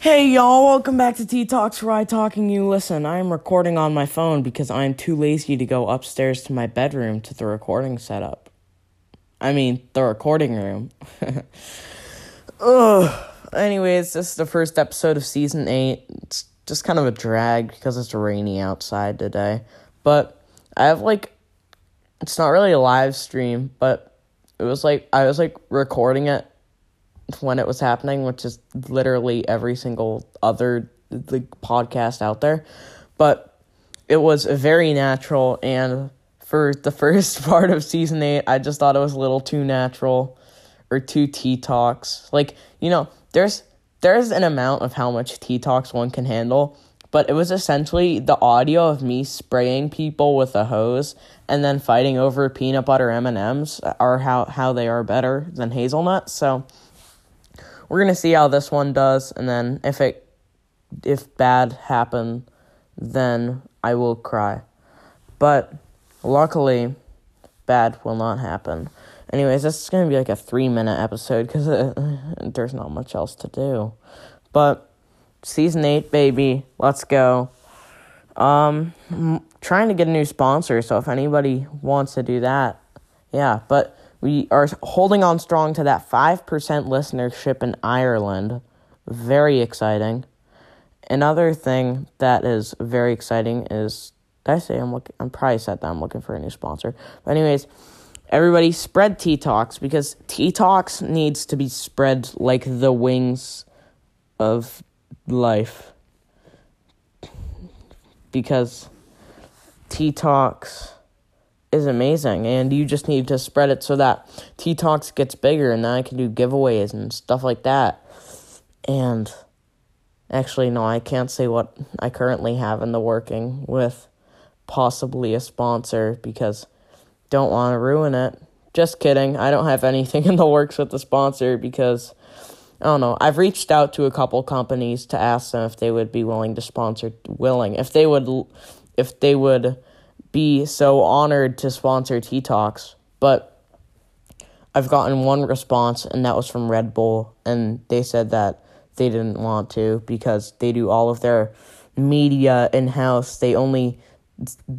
Hey y'all, welcome back to T Talks where I talking you listen. I am recording on my phone because I am too lazy to go upstairs to my bedroom to the recording setup. I mean, the recording room. Ugh. Anyways, this is the first episode of season 8. It's just kind of a drag because it's rainy outside today. But I have like it's not really a live stream, but it was like I was like recording it when it was happening, which is literally every single other like podcast out there. But it was very natural and for the first part of season 8, I just thought it was a little too natural or too tea talks. Like, you know, there's there's an amount of how much tea talks one can handle, but it was essentially the audio of me spraying people with a hose and then fighting over peanut butter M&Ms are how how they are better than hazelnuts. So we're to see how this one does and then if it if bad happen then I will cry. But luckily bad will not happen. Anyways, this is to be like a 3 minute episode cuz there's not much else to do. But season 8 baby, let's go. Um trying to get a new sponsor, so if anybody wants to do that, yeah, but we are holding on strong to that 5% listenership in Ireland. Very exciting. Another thing that is very exciting is did I say I'm looking I'm probably said that I'm looking for a new sponsor. But anyways, everybody spread T Talks because T Talks needs to be spread like the wings of life. Because T Talks is amazing and you just need to spread it so that T Talks gets bigger and then I can do giveaways and stuff like that. And actually no, I can't say what I currently have in the working with possibly a sponsor because don't want to ruin it. Just kidding. I don't have anything in the works with the sponsor because I don't know. I've reached out to a couple companies to ask them if they would be willing to sponsor willing. If they would if they would be so honored to sponsor T Talks, but I've gotten one response, and that was from Red Bull, and they said that they didn't want to because they do all of their media in house. They only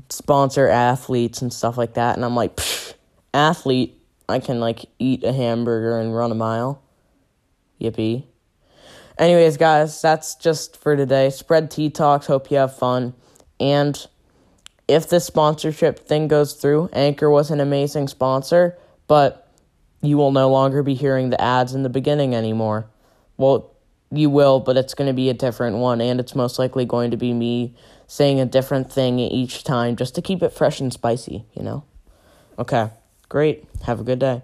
sponsor athletes and stuff like that, and I'm like, athlete, I can like eat a hamburger and run a mile. Yippee. Anyways, guys, that's just for today. Spread T Talks. Hope you have fun. And if this sponsorship thing goes through, Anchor was an amazing sponsor, but you will no longer be hearing the ads in the beginning anymore. Well, you will, but it's going to be a different one, and it's most likely going to be me saying a different thing each time just to keep it fresh and spicy, you know? Okay, great. Have a good day.